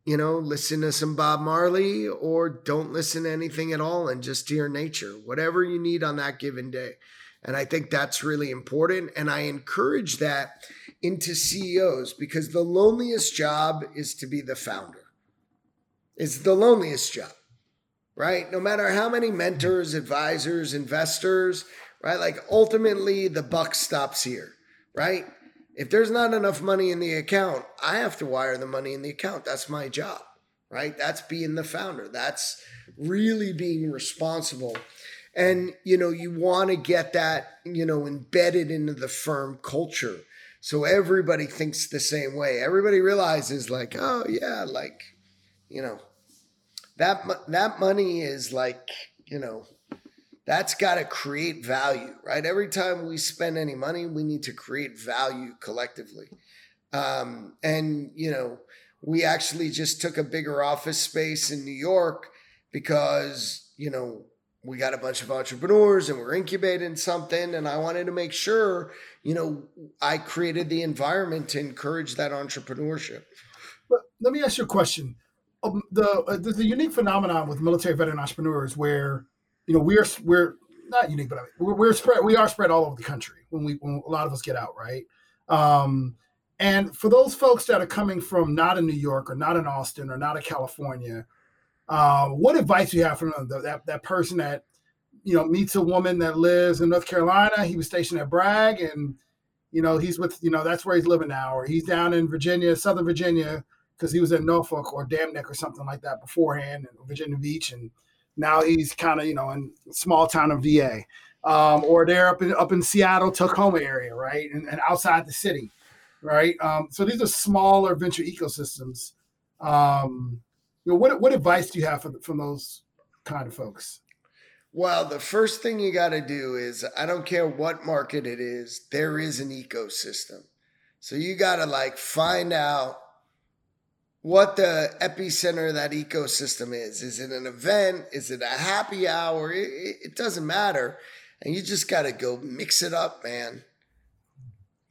you know, listen to some Bob Marley or don't listen to anything at all and just hear nature, whatever you need on that given day. And I think that's really important. And I encourage that into CEOs because the loneliest job is to be the founder. It's the loneliest job, right? No matter how many mentors, advisors, investors, right? Like ultimately the buck stops here, right? If there's not enough money in the account, I have to wire the money in the account. That's my job, right? That's being the founder. That's really being responsible and, you know, you want to get that, you know, embedded into the firm culture. So everybody thinks the same way. Everybody realizes, like, oh, yeah, like, you know, that, that money is like, you know, that's got to create value, right? Every time we spend any money, we need to create value collectively. Um, and, you know, we actually just took a bigger office space in New York because, you know, we got a bunch of entrepreneurs and we're incubating something and i wanted to make sure you know i created the environment to encourage that entrepreneurship. Let me ask you a question. Um, the uh, there's a unique phenomenon with military veteran entrepreneurs where you know we're we're not unique but I mean, we're, we're spread we are spread all over the country when we when a lot of us get out right? Um, and for those folks that are coming from not in new york or not in austin or not in california uh, what advice do you have from that that person that you know meets a woman that lives in North Carolina? He was stationed at Bragg, and you know he's with you know that's where he's living now, or he's down in Virginia, Southern Virginia, because he was in Norfolk or Dam Neck or something like that beforehand, Virginia Beach, and now he's kind of you know in small town of VA, um, or they're up in up in Seattle, Tacoma area, right, and, and outside the city, right. Um, so these are smaller venture ecosystems. Um, you know, what what advice do you have for, from those kind of folks? Well, the first thing you got to do is I don't care what market it is, there is an ecosystem. So you got to like find out what the epicenter of that ecosystem is. Is it an event? Is it a happy hour? It, it doesn't matter. And you just got to go mix it up, man.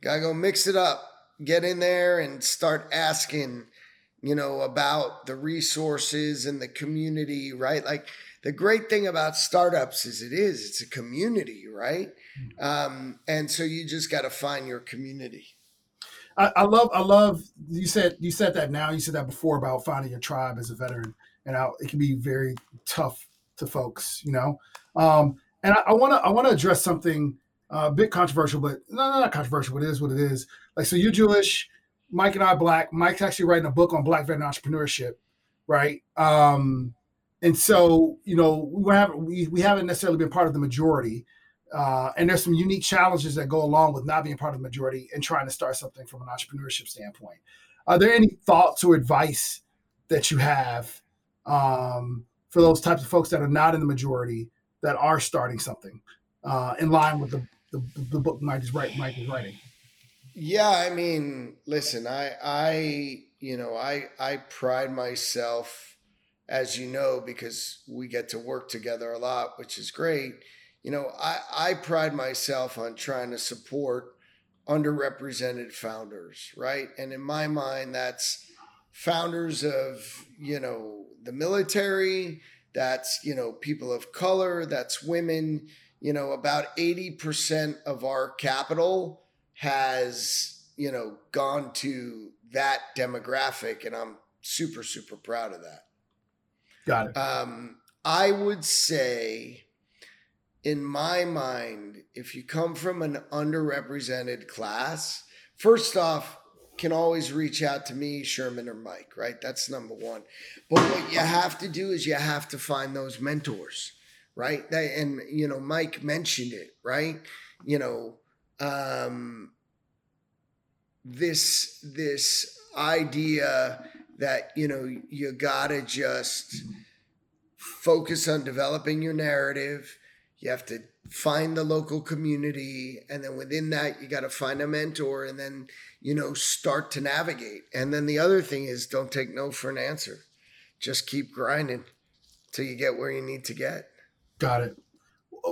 Got to go mix it up. Get in there and start asking you know, about the resources and the community, right? Like the great thing about startups is it is, it's a community, right? Mm-hmm. Um, and so you just got to find your community. I, I, love, I love, you said, you said that now, you said that before about finding your tribe as a veteran and how it can be very tough to folks, you know? Um, and I want to, I want to address something uh, a bit controversial, but no, not controversial, but it is what it is. Like, so you're Jewish, Mike and I black. Mike's actually writing a book on black veteran entrepreneurship, right? Um, and so you know we haven't we, we haven't necessarily been part of the majority, uh, and there's some unique challenges that go along with not being part of the majority and trying to start something from an entrepreneurship standpoint. Are there any thoughts or advice that you have um, for those types of folks that are not in the majority that are starting something uh, in line with the, the, the book Mike is, write, Mike is writing? Yeah, I mean, listen, I I you know, I I pride myself as you know because we get to work together a lot, which is great. You know, I I pride myself on trying to support underrepresented founders, right? And in my mind, that's founders of, you know, the military, that's, you know, people of color, that's women. You know, about 80% of our capital has, you know, gone to that demographic. And I'm super, super proud of that. Got it. Um, I would say, in my mind, if you come from an underrepresented class, first off, can always reach out to me, Sherman or Mike, right? That's number one. But what you have to do is you have to find those mentors, right? And, you know, Mike mentioned it, right? You know, um, this, this idea that, you know, you gotta just focus on developing your narrative. You have to find the local community. And then within that, you got to find a mentor and then, you know, start to navigate. And then the other thing is don't take no for an answer. Just keep grinding till you get where you need to get. Got it.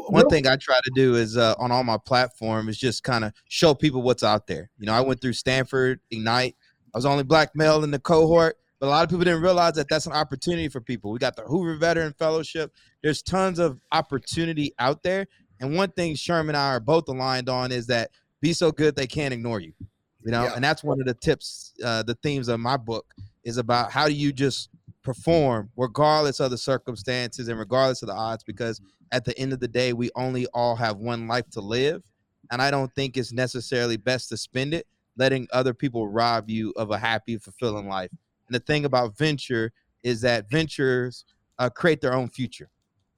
One thing I try to do is uh, on all my platform is just kind of show people what's out there. You know, I went through Stanford Ignite. I was only black male in the cohort, but a lot of people didn't realize that that's an opportunity for people. We got the Hoover Veteran Fellowship. There's tons of opportunity out there. And one thing Sherman and I are both aligned on is that be so good they can't ignore you. You know, yeah. and that's one of the tips, uh, the themes of my book is about how do you just perform regardless of the circumstances and regardless of the odds, because at the end of the day, we only all have one life to live. And I don't think it's necessarily best to spend it letting other people rob you of a happy, fulfilling life. And the thing about venture is that ventures uh, create their own future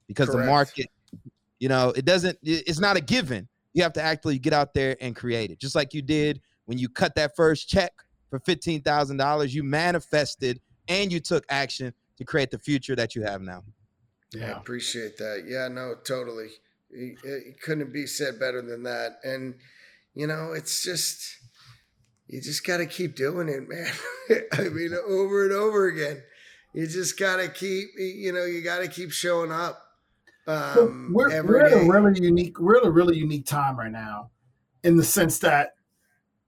because Correct. the market, you know, it doesn't, it's not a given. You have to actually get out there and create it. Just like you did when you cut that first check for $15,000, you manifested and you took action to create the future that you have now. Yeah, I appreciate that. Yeah, no, totally. It, it couldn't be said better than that. And, you know, it's just, you just got to keep doing it, man. I mean, over and over again. You just got to keep, you know, you got to keep showing up. Um, we're we're in a really unique, we're in a really unique time right now, in the sense that,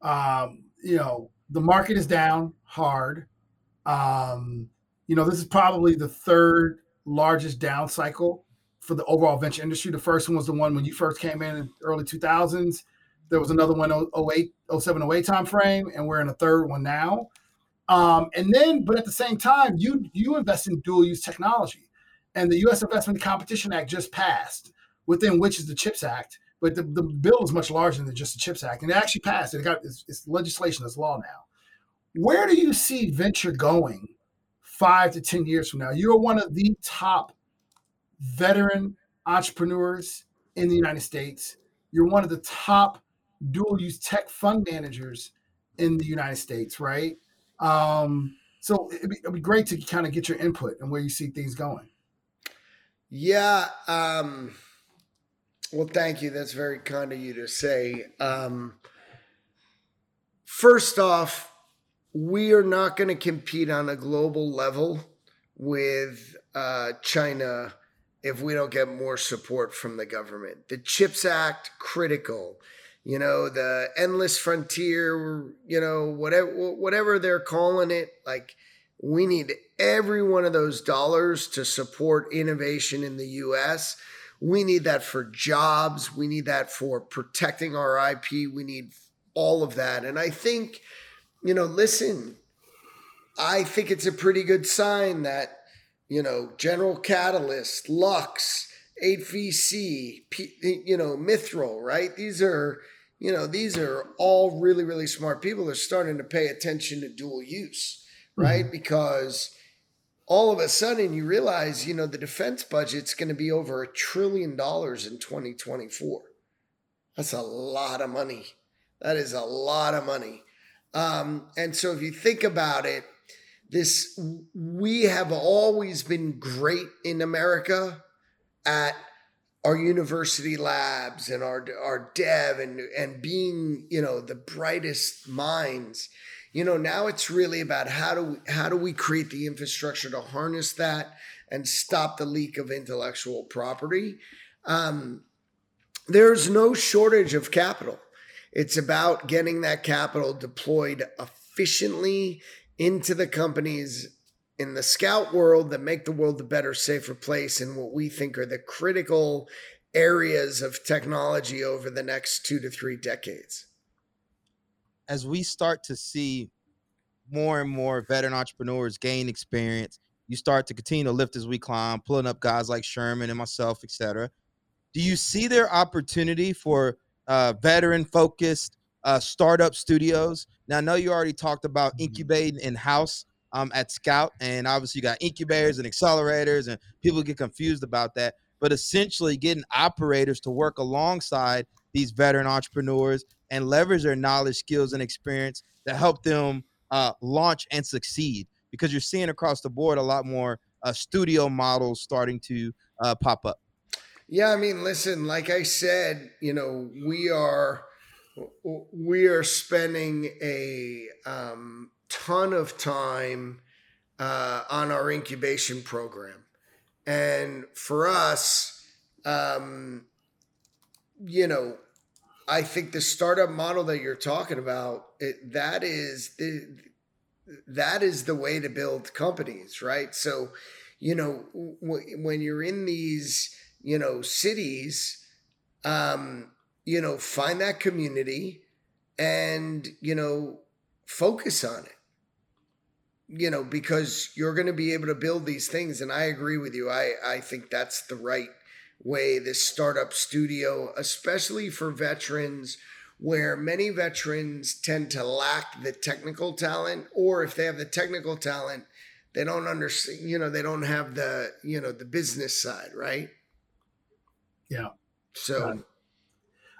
um, you know, the market is down hard. Um, you know, this is probably the third largest down cycle for the overall venture industry. The first one was the one when you first came in in early 2000s. There was another one 08, 07, 08 time frame, and we're in a third one now. Um, and then, but at the same time, you you invest in dual use technology, and the U.S. Investment Competition Act just passed, within which is the CHIPS Act. But the, the bill is much larger than just the CHIPS Act, and it actually passed. It got it's, it's legislation, it's law now. Where do you see venture going five to ten years from now? You're one of the top veteran entrepreneurs in the United States. You're one of the top dual use tech fund managers in the United States, right? Um, so it'd be, it'd be great to kind of get your input and where you see things going. Yeah. Um, well, thank you. That's very kind of you to say. Um, first off, we are not going to compete on a global level with uh, China if we don't get more support from the government. The CHIPS Act, critical. You know the endless frontier you know whatever whatever they're calling it like we need every one of those dollars to support innovation in the US we need that for jobs. We need that for protecting our IP we need all of that. And i think you know listen i think it's a pretty good sign that you know general catalyst lux 8VC, you know, Mithril, right? These are you know, these are all really, really smart people. They're starting to pay attention to dual use, right? Mm-hmm. Because all of a sudden you realize, you know, the defense budget's going to be over a trillion dollars in 2024. That's a lot of money. That is a lot of money. Um, and so if you think about it, this we have always been great in America at our university labs and our our dev and and being you know the brightest minds. You know now it's really about how do we, how do we create the infrastructure to harness that and stop the leak of intellectual property? Um, there's no shortage of capital It's about getting that capital deployed efficiently into the companies in the scout world that make the world a better, safer place and what we think are the critical areas of technology over the next two to three decades. As we start to see more and more veteran entrepreneurs gain experience, you start to continue to lift as we climb, pulling up guys like Sherman and myself, et cetera. Do you see their opportunity for uh, veteran focused uh, startup studios? Now, I know you already talked about mm-hmm. incubating in house um, at Scout, and obviously you got incubators and accelerators, and people get confused about that. But essentially, getting operators to work alongside these veteran entrepreneurs and leverage their knowledge, skills, and experience to help them uh, launch and succeed. Because you're seeing across the board a lot more uh, studio models starting to uh, pop up. Yeah, I mean, listen, like I said, you know, we are we are spending a um, ton of time uh, on our incubation program. And for us, um, you know, I think the startup model that you're talking about, it, that is the, that is the way to build companies, right? So, you know, w- when you're in these, you know, cities, um, you know, find that community and, you know, focus on it you know, because you're going to be able to build these things. And I agree with you. I, I think that's the right way, this startup studio, especially for veterans, where many veterans tend to lack the technical talent, or if they have the technical talent, they don't understand, you know, they don't have the, you know, the business side, right? Yeah. So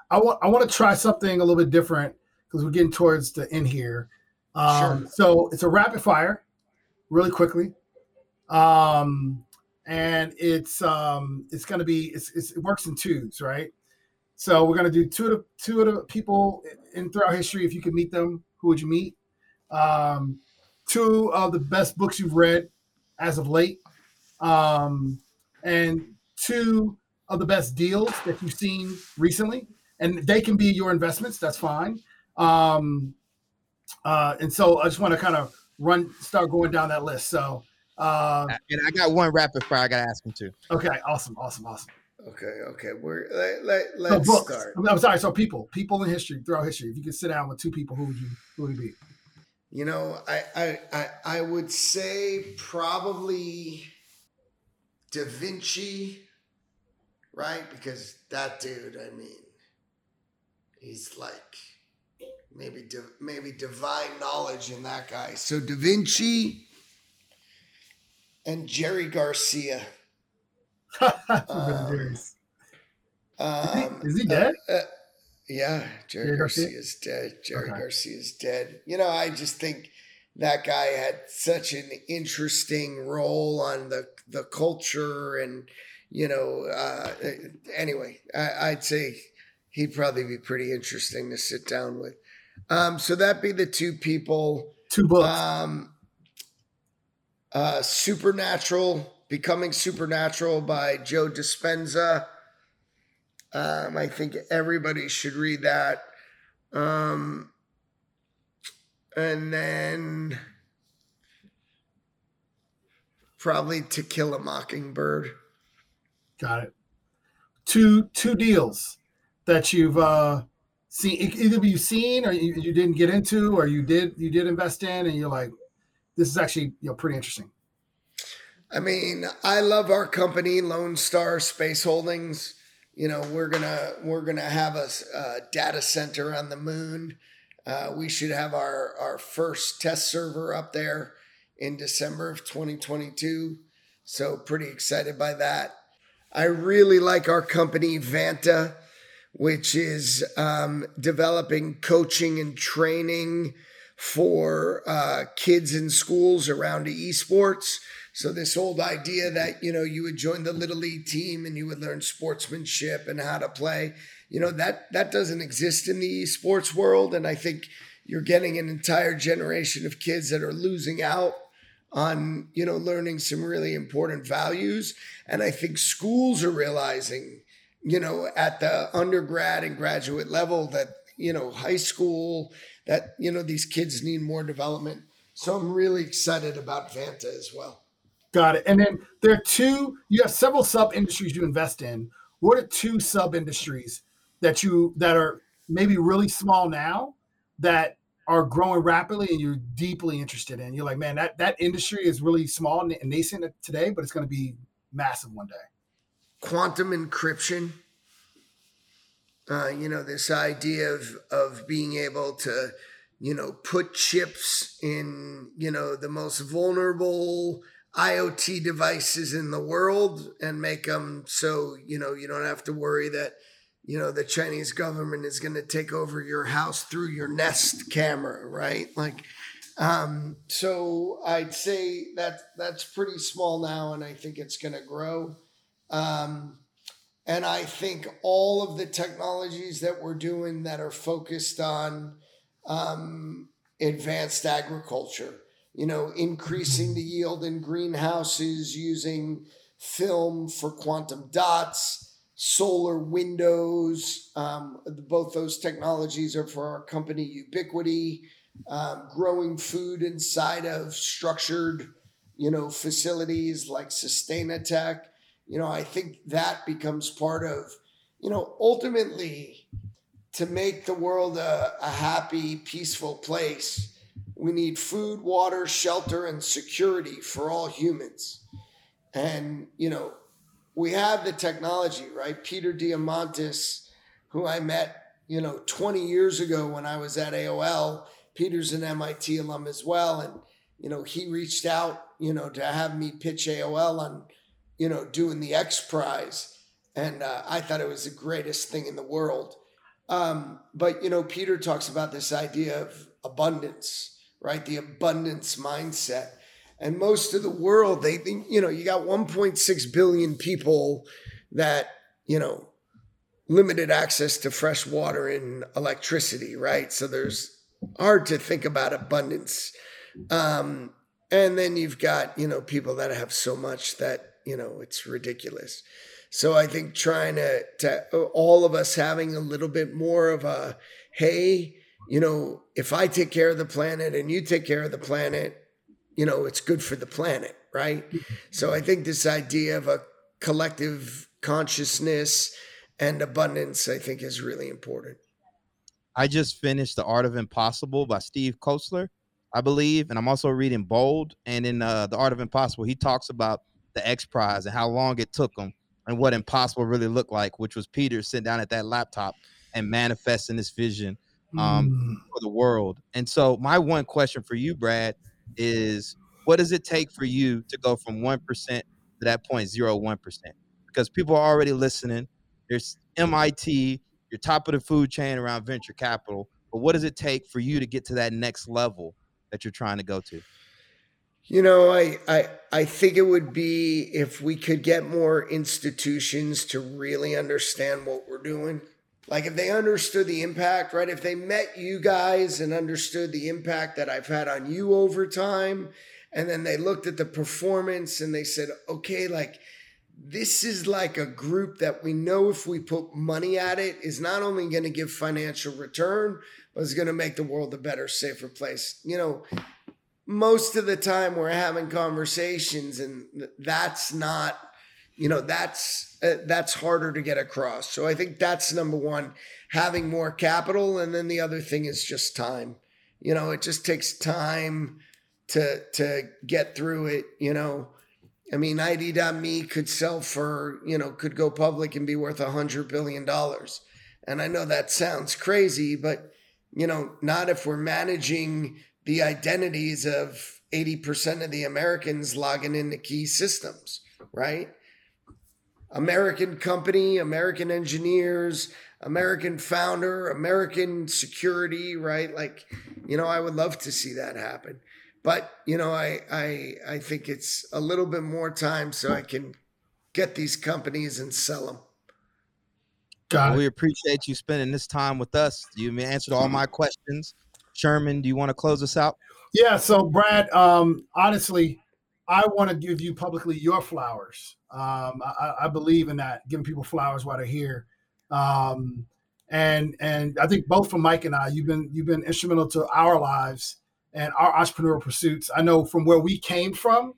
I want I want to try something a little bit different because we're getting towards the end here. Um, sure. So it's a rapid fire, really quickly, um, and it's um, it's going to be it's, it's, it works in twos, right? So we're going to do two of the, two of the people in throughout history. If you could meet them, who would you meet? Um, two of the best books you've read as of late, um, and two of the best deals that you've seen recently. And they can be your investments. That's fine. Um, uh, and so I just want to kind of run, start going down that list. So, uh, and I got one rapid fire I got to ask him too. Okay, awesome, awesome, awesome. Okay, okay. We're let, let, us so start. I'm sorry. So people, people in history, throughout history. If you could sit down with two people, who would you, who would it be? You know, I, I, I, I would say probably Da Vinci, right? Because that dude, I mean, he's like maybe maybe divine knowledge in that guy. So Da Vinci and Jerry Garcia. um, um, is, he, dead? Uh, uh, yeah, Jerry, Jerry Garcia is dead. Jerry okay. Garcia is dead. You know, I just think that guy had such an interesting role on the the culture and you know uh, anyway I, i'd say he'd probably be pretty interesting to sit down with um, so that'd be the two people. Two books. Um, uh, Supernatural, Becoming Supernatural by Joe Dispenza. Um, I think everybody should read that. Um, and then probably To Kill a Mockingbird. Got it. Two two deals that you've uh see either you've seen or you, you didn't get into or you did you did invest in and you're like this is actually you know pretty interesting. I mean i love our company lone star space holdings. You know we're gonna we're gonna have a, a data center on the moon. Uh, we should have our our first test server up there in december of 2022 so pretty excited by that i really like our company vanta which is um, developing coaching and training for uh, kids in schools around esports. So this old idea that you know you would join the little league team and you would learn sportsmanship and how to play, you know that that doesn't exist in the esports world, and I think you're getting an entire generation of kids that are losing out on you know learning some really important values, and I think schools are realizing you know, at the undergrad and graduate level that you know, high school, that, you know, these kids need more development. So I'm really excited about Vanta as well. Got it. And then there are two, you have several sub industries you invest in. What are two sub industries that you, that are maybe really small now that are growing rapidly and you're deeply interested in? You're like, man, that, that industry is really small and nascent today, but it's going to be massive one day. Quantum encryption uh, you know, this idea of of being able to, you know, put chips in, you know, the most vulnerable IoT devices in the world and make them so, you know, you don't have to worry that, you know, the Chinese government is going to take over your house through your Nest camera, right? Like, um, so I'd say that that's pretty small now, and I think it's going to grow. Um, and I think all of the technologies that we're doing that are focused on um, advanced agriculture, you know, increasing the yield in greenhouses using film for quantum dots, solar windows. Um, both those technologies are for our company UbiQD. Um, growing food inside of structured, you know, facilities like Sustainatech you know, I think that becomes part of, you know, ultimately to make the world a, a happy, peaceful place, we need food, water, shelter, and security for all humans. And, you know, we have the technology, right? Peter Diamandis, who I met, you know, 20 years ago when I was at AOL. Peter's an MIT alum as well. And, you know, he reached out, you know, to have me pitch AOL on you know, doing the X Prize. And uh, I thought it was the greatest thing in the world. Um, but, you know, Peter talks about this idea of abundance, right? The abundance mindset. And most of the world, they think, you know, you got 1.6 billion people that, you know, limited access to fresh water and electricity, right? So there's hard to think about abundance. Um, and then you've got, you know, people that have so much that you know, it's ridiculous. So I think trying to, to all of us having a little bit more of a, hey, you know, if I take care of the planet and you take care of the planet, you know, it's good for the planet, right? So I think this idea of a collective consciousness and abundance, I think, is really important. I just finished The Art of Impossible by Steve Kotler, I believe, and I'm also reading Bold. And in uh, The Art of Impossible, he talks about the X Prize and how long it took him and what impossible really looked like, which was Peter sitting down at that laptop and manifesting this vision um, mm. for the world. And so, my one question for you, Brad, is what does it take for you to go from 1% to that 0.01%? Because people are already listening. There's MIT, you're top of the food chain around venture capital. But what does it take for you to get to that next level that you're trying to go to? You know, I, I I think it would be if we could get more institutions to really understand what we're doing. Like if they understood the impact, right? If they met you guys and understood the impact that I've had on you over time, and then they looked at the performance and they said, okay, like this is like a group that we know if we put money at it is not only going to give financial return, but is going to make the world a better, safer place. You know, most of the time we're having conversations and that's not you know that's uh, that's harder to get across. So i think that's number one having more capital. And then the other thing is just time. You know it just takes time to to get through it you know. I mean id.me could sell for you know could go public and be worth a hundred billion dollars. And i know that sounds crazy but you know not if we're managing the identities of 80% of the Americans logging into key systems, right? American company, American engineers, American founder, American security, right? Like, you know, I would love to see that happen. But, you know, I I I think it's a little bit more time so I can get these companies and sell them. Well, we appreciate you spending this time with us. You answered all my questions. Sherman, do you want to close us out? Yeah. So, Brad, um, honestly, I want to give you publicly your flowers. Um, I, I, believe in that, giving people flowers while they're here. Um, and and I think both from Mike and I, you've been you've been instrumental to our lives and our entrepreneurial pursuits. I know from where we came from,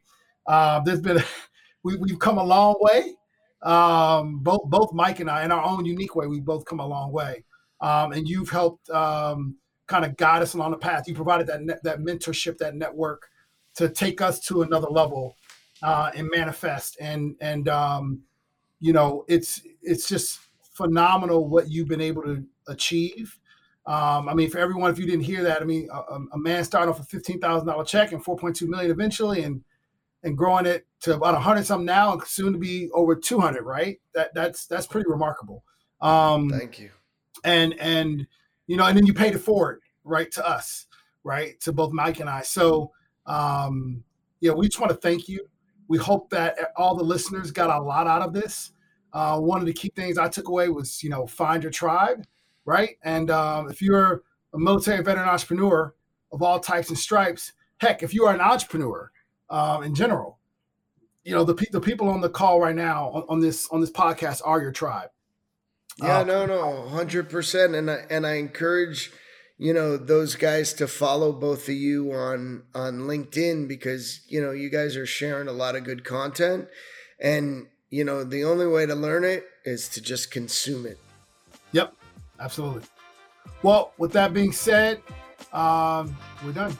uh, there's been we, we've come a long way. Um, both both Mike and I, in our own unique way, we've both come a long way. Um, and you've helped um, kind of guide us along the path. You provided that net, that mentorship, that network to take us to another level uh, and manifest. And and um, you know, it's it's just phenomenal what you've been able to achieve. Um, I mean, for everyone, if you didn't hear that, I mean, a, a man starting off a fifteen thousand dollar check and four point two million eventually, and and growing it to about a hundred something now, and soon to be over two hundred. Right? That that's that's pretty remarkable. Um, Thank you. And and you know, and then you paid it forward, right, to us, right, to both Mike and I. So, um, yeah, we just want to thank you. We hope that all the listeners got a lot out of this. Uh, one of the key things I took away was, you know, find your tribe, right? And um, if you're a military veteran entrepreneur of all types and stripes, heck, if you are an entrepreneur um, in general, you know, the, the people on the call right now on, on this on this podcast are your tribe. Yeah, uh, no, no, hundred percent, and I, and I encourage you know those guys to follow both of you on on LinkedIn because you know you guys are sharing a lot of good content, and you know, the only way to learn it is to just consume it. Yep, absolutely. Well, with that being said, um, we're done.